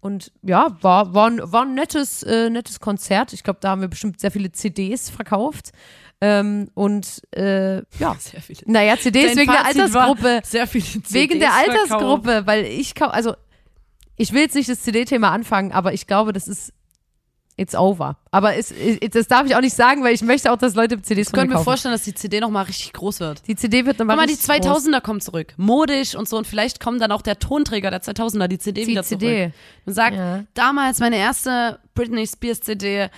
Und ja, war, war, ein, war ein nettes, äh, nettes Konzert. Ich glaube, da haben wir bestimmt sehr viele CDs verkauft. Ähm, und äh, ja, naja, CDs wegen der Altersgruppe. Sehr viele CDs Wegen der verkauft. Altersgruppe, weil ich kau- also ich will jetzt nicht das CD-Thema anfangen, aber ich glaube, das ist it's over. Aber es, es, das darf ich auch nicht sagen, weil ich möchte auch, dass Leute CDs Ich könnte mir kaufen. vorstellen, dass die CD nochmal richtig groß wird. Die CD wird nochmal Guck mal, die richtig groß. 2000er kommen zurück. Modisch und so. Und vielleicht kommt dann auch der Tonträger der 2000er, die CD Die wieder CD. zurück. Und sagt, Ja. damals meine erste Britney Spears CD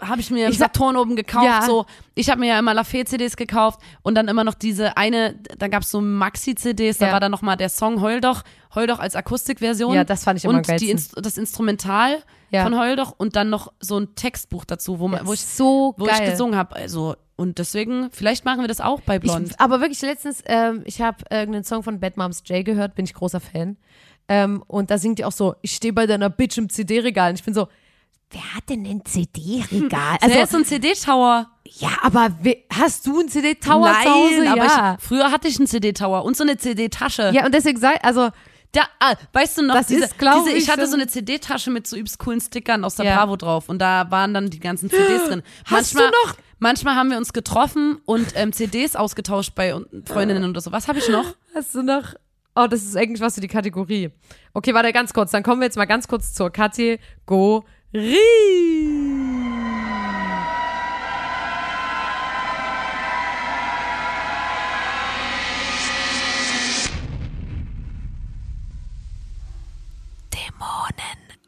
habe ich mir Ich Saturn oben gekauft. Ja. So, ich habe mir ja immer Lafayette-CDs gekauft und dann immer noch diese eine, da gab es so Maxi-CDs, da Ja. war dann nochmal der Song Heul doch, Heul doch als Akustikversion. Ja, das fand ich immer Und die das Instrumental Ja. von Heul doch und dann noch so ein Textbuch dazu, wo, man, wo ich so wo ich gesungen habe. Also, und deswegen, vielleicht machen wir das auch bei Blond. Ich, aber wirklich letztens, ähm, ich habe irgendeinen Song von Bad Moms J gehört, bin ich großer Fan. Ähm, und da singt die auch so, ich stehe bei deiner Bitch im CD-Regal. Und ich bin so, wer hat denn ein CD-Regal? Also, Also, ist so ein CD-Tower. ja, aber hast du einen CD-Tower zu Hause? aber ja. ich, früher hatte ich einen CD-Tower und so eine CD-Tasche. ja, und deswegen sag, also, Da, ah, weißt du noch, Das diese, ist, diese, ich ich, hatte schon- so eine CD-Tasche mit so übelst coolen Stickern aus der Ja. Bravo drauf und da waren dann die ganzen CDs drin. Hast manchmal, du noch- Manchmal haben wir uns getroffen und ähm, CDs ausgetauscht bei un- Freundinnen oder so. Was habe ich noch? hast du noch, oh, das ist eigentlich was für die Kategorie. Okay, warte ganz kurz, dann kommen wir jetzt mal ganz kurz zur Kategorie. Dämonen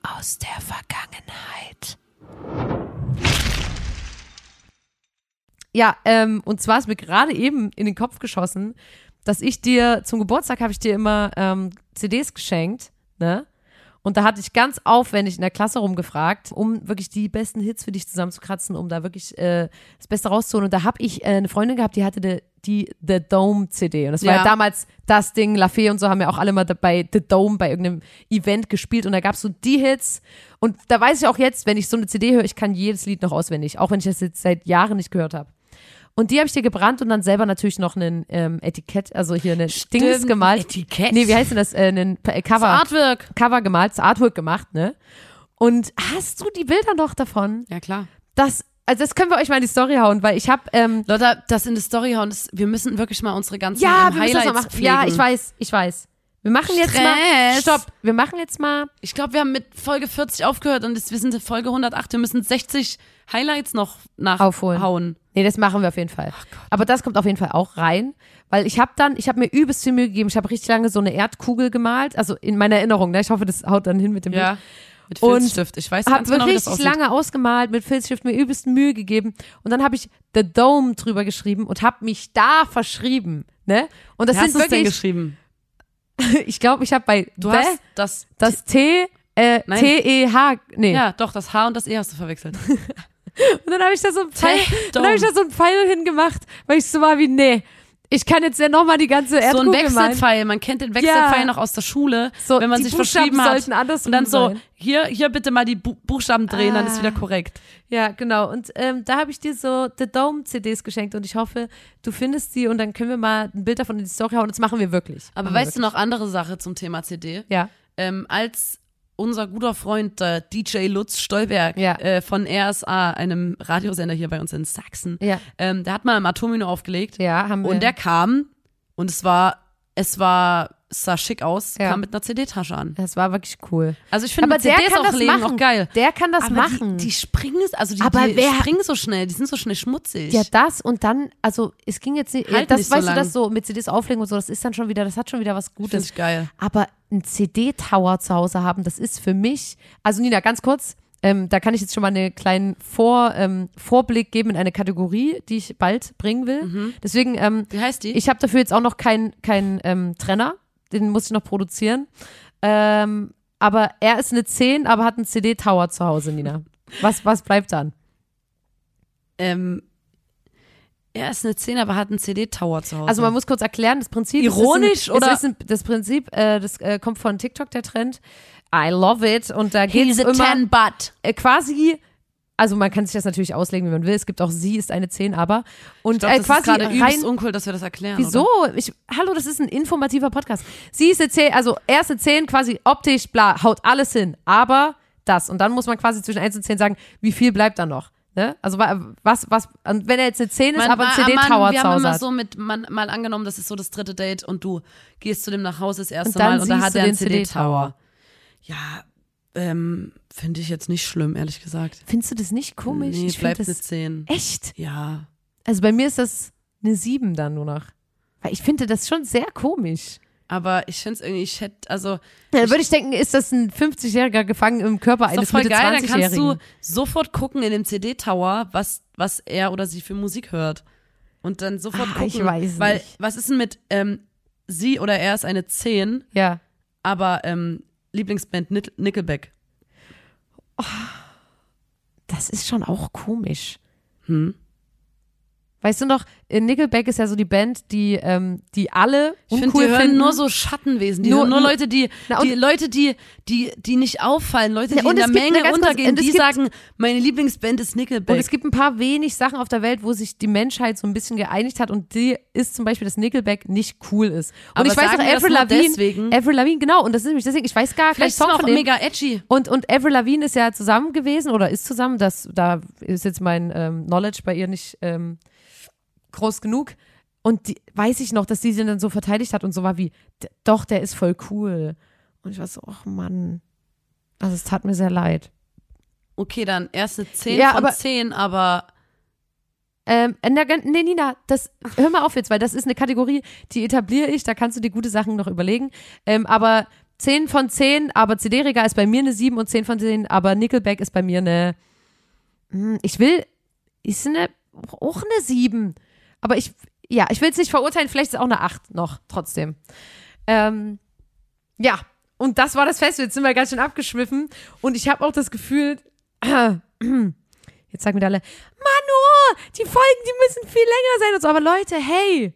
aus der Vergangenheit. Ja, ähm, und zwar ist mir gerade eben in den Kopf geschossen, dass ich dir zum Geburtstag habe ich dir immer ähm, CDs geschenkt, ne? Und da hatte ich ganz aufwendig in der Klasse rumgefragt, um wirklich die besten Hits für dich zusammenzukratzen, um da wirklich äh, das Beste rauszuholen. Und da habe ich äh, eine Freundin gehabt, die hatte die, die The Dome CD. Und das war Ja. ja damals das Ding, La Fee und so haben ja auch alle mal bei The Dome bei irgendeinem Event gespielt. Und da gab es so die Hits. Und da weiß ich auch jetzt, wenn ich so eine CD höre, ich kann jedes Lied noch auswendig, auch wenn ich das jetzt seit Jahren nicht gehört habe. Und die habe ich dir gebrannt und dann selber natürlich noch ein ähm, Etikett, also hier ein Dings gemalt. Etikett? Nee, wie heißt denn das? Äh, ein äh, Cover. Artwork. Cover gemalt, das Artwork gemacht, ne? Und hast du die Bilder noch davon? Ja, klar. Das, also das können wir euch mal in die Story hauen, weil ich habe ähm, Leute, das in die Story hauen, das, wir müssen wirklich mal unsere ganzen ja, ähm, wir müssen das Highlights machen. pflegen. Ja, ich weiß, ich weiß. Wir machen jetzt mal. Stress. Stopp. Wir machen jetzt mal. Ich glaube, wir haben mit Folge 40 aufgehört und jetzt, wir sind in Folge 108. Wir müssen 60 Highlights noch Aufholen. nachhauen. Nee, das machen wir auf jeden Fall. Aber das kommt auf jeden Fall auch rein, weil ich habe dann, ich habe mir übelst viel Mühe gegeben. Ich habe richtig lange so eine Erdkugel gemalt, also in meiner Erinnerung. Ne? Ich hoffe, das haut dann hin mit dem Bild. Ja. Mit Und Filzstift. Ich weiß habe ganz genau, wie das richtig aussieht. lange ausgemalt, mit Filzstift mir übelst Mühe gegeben und dann habe ich The Dome drüber geschrieben und habe mich da verschrieben, ne? Und das hast sind du es denn wirklich, geschrieben? ich glaube, ich habe bei Du hast das, das T äh, Nein. T E H nee. ja, doch, das H und das E hast du verwechselt. Und dann habe ich da so ein Pfeil, dann habe ich da so ein Pfeil hingemacht, weil ich so war wie nee, ich kann jetzt ja noch mal die ganze so ein Erdkugel. Wechselpfeil. Man kennt den Wechselpfeil Ja. noch aus der Schule, So, wenn man sich Buchstaben verschrieben hat. Und dann so, sein. hier, hier bitte mal die Bu Buchstaben drehen, dann ist Ah. wieder korrekt. Ja, genau. Und ähm, da habe ich dir so The Dome CDs geschenkt und ich hoffe, du findest die und dann können wir mal ein Bild davon in die Story hauen. Das machen wir wirklich. Aber machen wir weißt du noch andere Sache zum Thema CD? wirklich. Ja. Ähm, als unser guter Freund äh, DJ Lutz Stolberg Ja. äh, von RSA, einem Radiosender hier bei uns in Sachsen, Ja. ähm, der hat mal im Atommino aufgelegt Ja, haben wir. und der kam und es war, es war, sah schick aus, Ja. kam mit einer CD-Tasche an. das war wirklich cool. Also ich finde Aber der CDs kann auch das legen machen. auch geil. Der kann das Aber machen. Die, die springen, also die, Aber die wer- springen so schnell, die sind so schnell schmutzig. ja, das und dann, also es ging jetzt nicht, Halt das nicht so weißt du, lang. das so mit CDs auflegen und so, das ist dann schon wieder, das hat schon wieder was Finde Gutes. ich geil. Aber ein CD-Tower zu Hause haben, das ist für mich, also Nina, ganz kurz, ähm, da kann ich jetzt schon mal einen kleinen Vor, ähm, Vorblick geben in eine Kategorie, die ich bald bringen will. Mhm. Deswegen, ähm, Wie heißt die? ich habe dafür jetzt auch noch keinen kein, ähm, Trenner, den muss ich noch produzieren. Ähm, aber er ist eine 10, aber hat einen CD-Tower zu Hause, Nina. Was, was bleibt dann? ähm, er ist eine 10, aber hat einen CD-Tower zu Hause. Also man muss kurz erklären, das Prinzip Ironisch, ist ein, oder? Ist ein, das Prinzip, äh, das äh, kommt von TikTok, der Trend. I love it. Und da geht es He's a immer 10 but. äh, quasi, also man kann sich das natürlich auslegen, wie man will. Es gibt auch sie ist eine 10, aber. Und Ich glaub, äh, das quasi ist gerade übelst uncool, dass wir das erklären. Wieso? Ich, hallo, das ist ein informativer Podcast. Sie ist eine 10, also erste 10 quasi optisch, bla, haut alles hin. Aber das. Und dann muss man quasi zwischen 1 und 10 sagen, wie viel bleibt da noch? Ne? Also wa- was, was, und wenn er jetzt eine 10 ist, Man- aber ein CD-Tower man- Wir zu haben Hause immer hat. so mit, man, mal angenommen, das ist so das dritte Date und du gehst zu dem nach Hause das erste Und Mal und da hat du er einen den CD-Tower. CD-Tower. Ja, ähm, finde ich jetzt nicht schlimm, ehrlich gesagt. Findest du das nicht komisch? Nee, ich finde bleibt eine das 10. echt. Ja. Also bei mir ist das eine 7 dann nur noch. Weil ich finde das schon sehr komisch. Aber ich finde es irgendwie, ich hätte, also, Da würde ich denken, ist das ein 50-Jähriger gefangen im Körper ist doch eines voll Mitte geil, dann kannst 20-Jährigen? du sofort gucken in dem CD-Tower, was, was er oder sie für Musik hört. Und dann sofort Ah, gucken. ich weiß Weil, nicht. was ist denn mit, ähm, sie oder er ist eine 10, Ja. aber ähm, Lieblingsband Nic- Nickelback. Das ist schon auch komisch. Hm? Weißt du noch, äh, Nickelback ist ja so die Band, die, ähm, die alle Ich uncool die hören finden. nur so Schattenwesen. Die Nur- nur Leute, die, die Leute, die, die, die nicht auffallen, Leute, die Ja, in der Menge kurz- untergehen, die sagen, meine Lieblingsband ist Nickelback. Und es gibt ein paar wenig Sachen auf der Welt, wo sich die Menschheit so ein bisschen geeinigt hat und die ist zum Beispiel, dass Nickelback nicht cool ist. Und Aber ich weiß auch, Avril Lavigne? Avril Lavigne, genau, und das ist nämlich deswegen, ich weiß gar keinen Vielleicht Song ist es auch von mega edgy. Und, und Avril Lavigne ist ja zusammen gewesen oder ist zusammen, das, da ist jetzt mein ähm, Knowledge bei ihr nicht ähm, groß genug. Und die, weiß ich noch, dass sie den dann so verteidigt hat und so war wie, doch, der ist voll cool. Und ich war so, ach Mann. Also es tat mir sehr leid. Okay, dann erste 10 Ja, von aber- 10, aber Ähm, nee, Nina, das, hör mal auf jetzt, weil das ist eine Kategorie, die etabliere ich, da kannst du dir gute Sachen noch überlegen. Ähm, aber 10 von 10, aber CD-Regal ist bei mir eine 7 und 10 von 10, aber Nickelback ist bei mir eine, hm, ich will, ist eine, auch eine 7. Aber ich, ja, ich will es nicht verurteilen, vielleicht ist es auch eine 8 noch, trotzdem. Ähm, ja, und das war das Fest, jetzt sind wir ganz schön abgeschwiffen und ich habe auch das Gefühl, jetzt sagen mir alle, Manu, die Folgen, die müssen viel länger sein und so. Aber Leute, hey,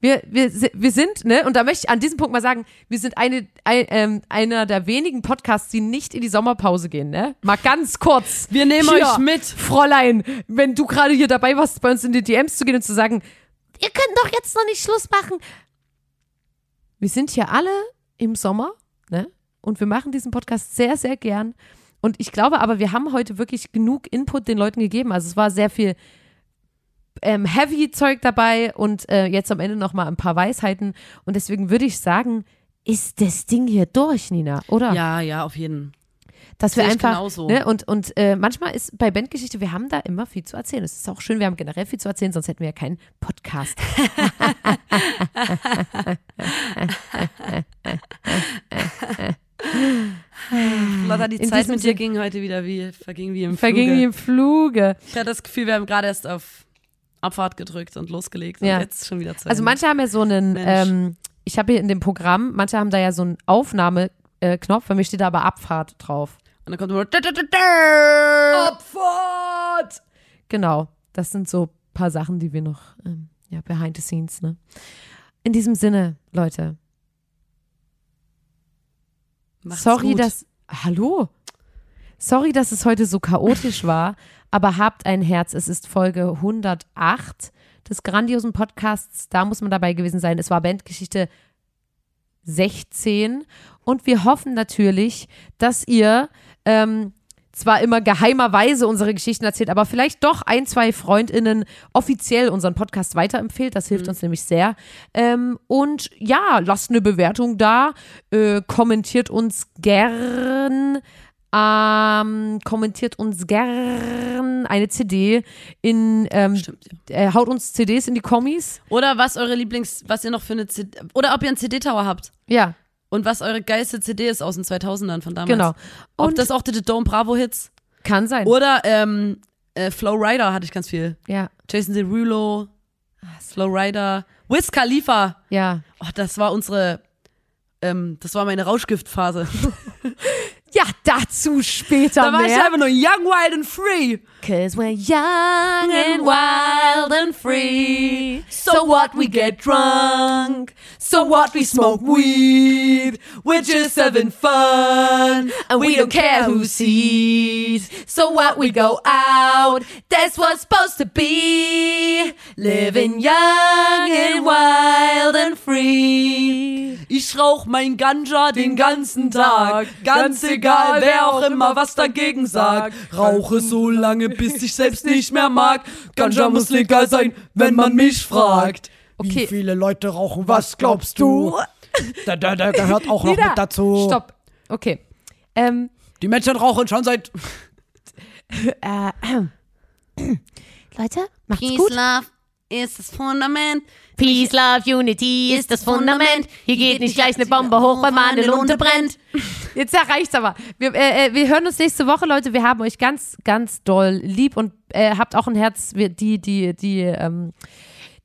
wir, wir, wir sind, ne, und da möchte ich an diesem Punkt mal sagen, wir sind eine, ein, ähm, einer der wenigen Podcasts, die nicht in die Sommerpause gehen, ne? Mal ganz kurz. wir nehmen Hier, euch mit. Fräulein, wenn du gerade hier dabei warst, bei uns in die DMs zu gehen und zu sagen, ihr könnt doch jetzt noch nicht Schluss machen. Wir sind hier alle im Sommer, ne? Und wir machen diesen Podcast sehr, sehr gern. Und ich glaube aber, wir haben heute wirklich genug Input den Leuten gegeben. Also es war sehr viel ähm, Heavy-Zeug dabei und äh, jetzt am Ende noch mal ein paar Weisheiten. Und deswegen würde ich sagen, ist das Ding hier durch, Nina, oder? Ja, ja, auf jeden. Dass wir Sehe ich einfach, genauso. ne, und, und äh, manchmal ist bei Bandgeschichte, wir haben da immer viel zu erzählen. Es ist auch schön, wir haben generell viel zu erzählen, sonst hätten wir ja keinen Podcast. Lotta, die In Zeit mit dir ging heute wieder wie, verging wie im Verging Fluge. wie im Fluge. Ich hatte das Gefühl, wir haben gerade erst auf Abfahrt gedrückt und losgelegt Ja. und jetzt schon wieder Zeit. Also manche haben ja so einen, ähm, ich habe hier in dem Programm, manche haben da ja so einen Aufnahmeknopf, bei mir steht da aber Abfahrt drauf. und dann kommt immer. Abfahrt! Genau, das sind so ein paar Sachen, die wir noch, ähm, ja, behind the scenes, ne? In diesem Sinne, Leute, Macht's sorry, gut. dass, hallo? Sorry, dass es heute so chaotisch war, aber habt ein Herz, es ist Folge 108 des grandiosen Podcasts, da muss man dabei gewesen sein. Es war Bandgeschichte 16 und wir hoffen natürlich, dass ihr ähm, zwar immer geheimerweise unsere Geschichten erzählt, aber vielleicht doch ein, zwei FreundInnen offiziell unseren Podcast weiterempfehlt. Das hilft uns nämlich sehr. Ähm, und ja, lasst eine Bewertung da, äh, kommentiert uns gern. Ähm, kommentiert uns gern eine CD in, ähm, Stimmt, ja. äh, haut uns CDs in die Kommis. Oder was eure Lieblings, was ihr noch für eine CD, oder ob ihr einen CD-Tower habt Ja, und was eure geilste CD ist aus den 2000ern von damals. genau. Ob Und das auch die The Dome Bravo Hits kann sein. oder ähm, äh, Flow Rider hatte ich ganz viel. Ja, Jason Derulo, Flow Rider, Wiz Khalifa. ja. Oh, das war unsere, ähm, das war meine Rauschgiftphase. Ja, dazu später Da war ich mehr. einfach nur young, wild and free. Cause we're young and wild and free. So what we get drunk. So what we smoke weed. We're just having fun. And we don't care who sees. So what we go out. That's what's supposed to be. Living young and wild and free. Ich rauch mein Ganja den ganzen Tag. Ganz egal, wer auch immer was dagegen sagt. Rauche so lange, bis ich selbst nicht mehr mag. Ganja muss legal sein, wenn man mich fragt. Okay. Wie viele Leute rauchen? Was glaubst du? Da, da, da gehört auch noch Nina, mit dazu. Stopp. Okay. Ähm, Die Menschen rauchen schon seit. äh, Leute, macht's Peace, gut. Love ist das Fundament. Peace, Love, Unity ist das Fundament. Hier geht nicht gleich eine Bombe hoch, weil meine Lunte brennt. Jetzt ja, reicht's aber. Wir, äh, äh, wir hören uns nächste Woche, Leute. Wir haben euch ganz, ganz doll lieb und äh, habt auch ein Herz. Wir, die, die, die, ähm,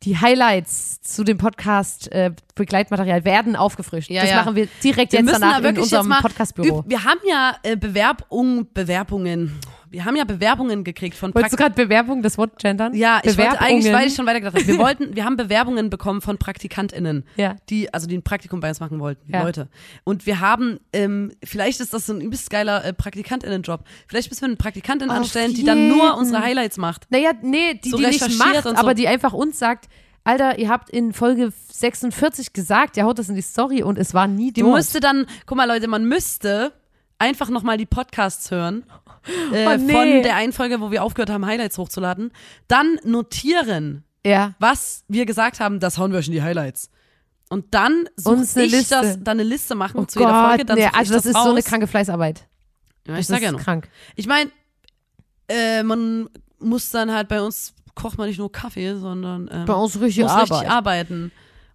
die Highlights zu dem Podcast äh, Begleitmaterial werden aufgefrischt. Ja, das ja. machen wir direkt Wir jetzt danach da in unserem Podcastbüro. Wir haben ja äh, Bewerbung, Bewerbungen. Wir haben ja Bewerbungen gekriegt von Wolltest du Praktikanten. gerade Bewerbung, das Wort gendern? Ja, ich wollte eigentlich, Bewerbungen. weil ich schon weitergedacht habe. Wir wollten, wir haben Bewerbungen bekommen von PraktikantInnen, Ja. die, also die ein Praktikum bei uns machen wollten, Ja. Leute. Und wir haben, ähm, vielleicht ist das so ein übelst geiler äh, PraktikantInnen-Job. Vielleicht müssen wir eine Praktikantin Auf anstellen, die dann jeden. nur unsere Highlights macht. Naja, nee, die, So die nicht macht, so. aber die einfach uns sagt, Alter, ihr habt in Folge 46 gesagt, ihr haut das in die Story und es war nie Die dort. müsste dann, guck mal Leute, man müsste einfach nochmal die Podcasts hören. Äh, Oh, nee. Von der einen Folge, wo wir aufgehört haben, Highlights hochzuladen. Dann notieren, ja. was wir gesagt haben, das hauen wir euch in die Highlights. Und dann suche ich Liste. das, dann eine Liste machen Oh zu jeder Gott, Folge. Dann nee, also das, ist raus. so eine kranke Fleißarbeit. Ja, Das ich sag ist ja krank. Ich meine, äh, man muss dann halt bei uns kocht man nicht nur Kaffee, sondern ähm, Bei uns richtig muss Arbeit. richtig arbeiten.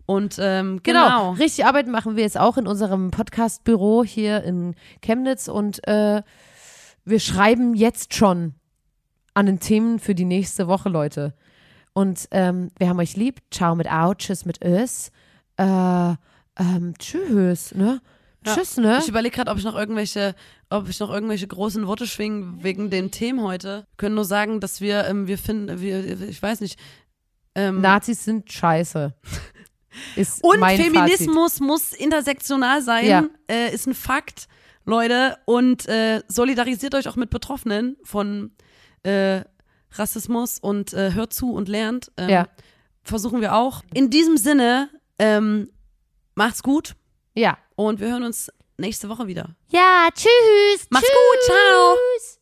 Und ähm, Genau. genau. Richtig arbeiten machen wir jetzt auch in unserem Podcast-Büro hier in Chemnitz und äh, wir schreiben jetzt schon an den Themen für die nächste Woche, Leute. Und ähm, wir haben euch lieb. Ciao mit Au, tschüss mit Ös. Äh, ähm, tschüss, ne? Ja. Tschüss, ne? Ich überlege gerade, ob ich noch irgendwelche, ob ich noch irgendwelche großen Worte schwingen wegen den Themen heute. Wir können nur sagen, dass wir, ähm, wir finden, wir, ich weiß nicht. Ähm, Nazis sind scheiße. Ist und mein Fazit. Feminismus muss intersektional sein, Ja. äh, ist ein Fakt, Leute. Und äh, solidarisiert euch auch mit Betroffenen von äh, Rassismus und äh, hört zu und lernt. Ähm, Ja. Versuchen wir auch. In diesem Sinne, ähm, macht's gut Ja. und wir hören uns nächste Woche wieder. Ja, tschüss. Macht's tschüss. gut, ciao.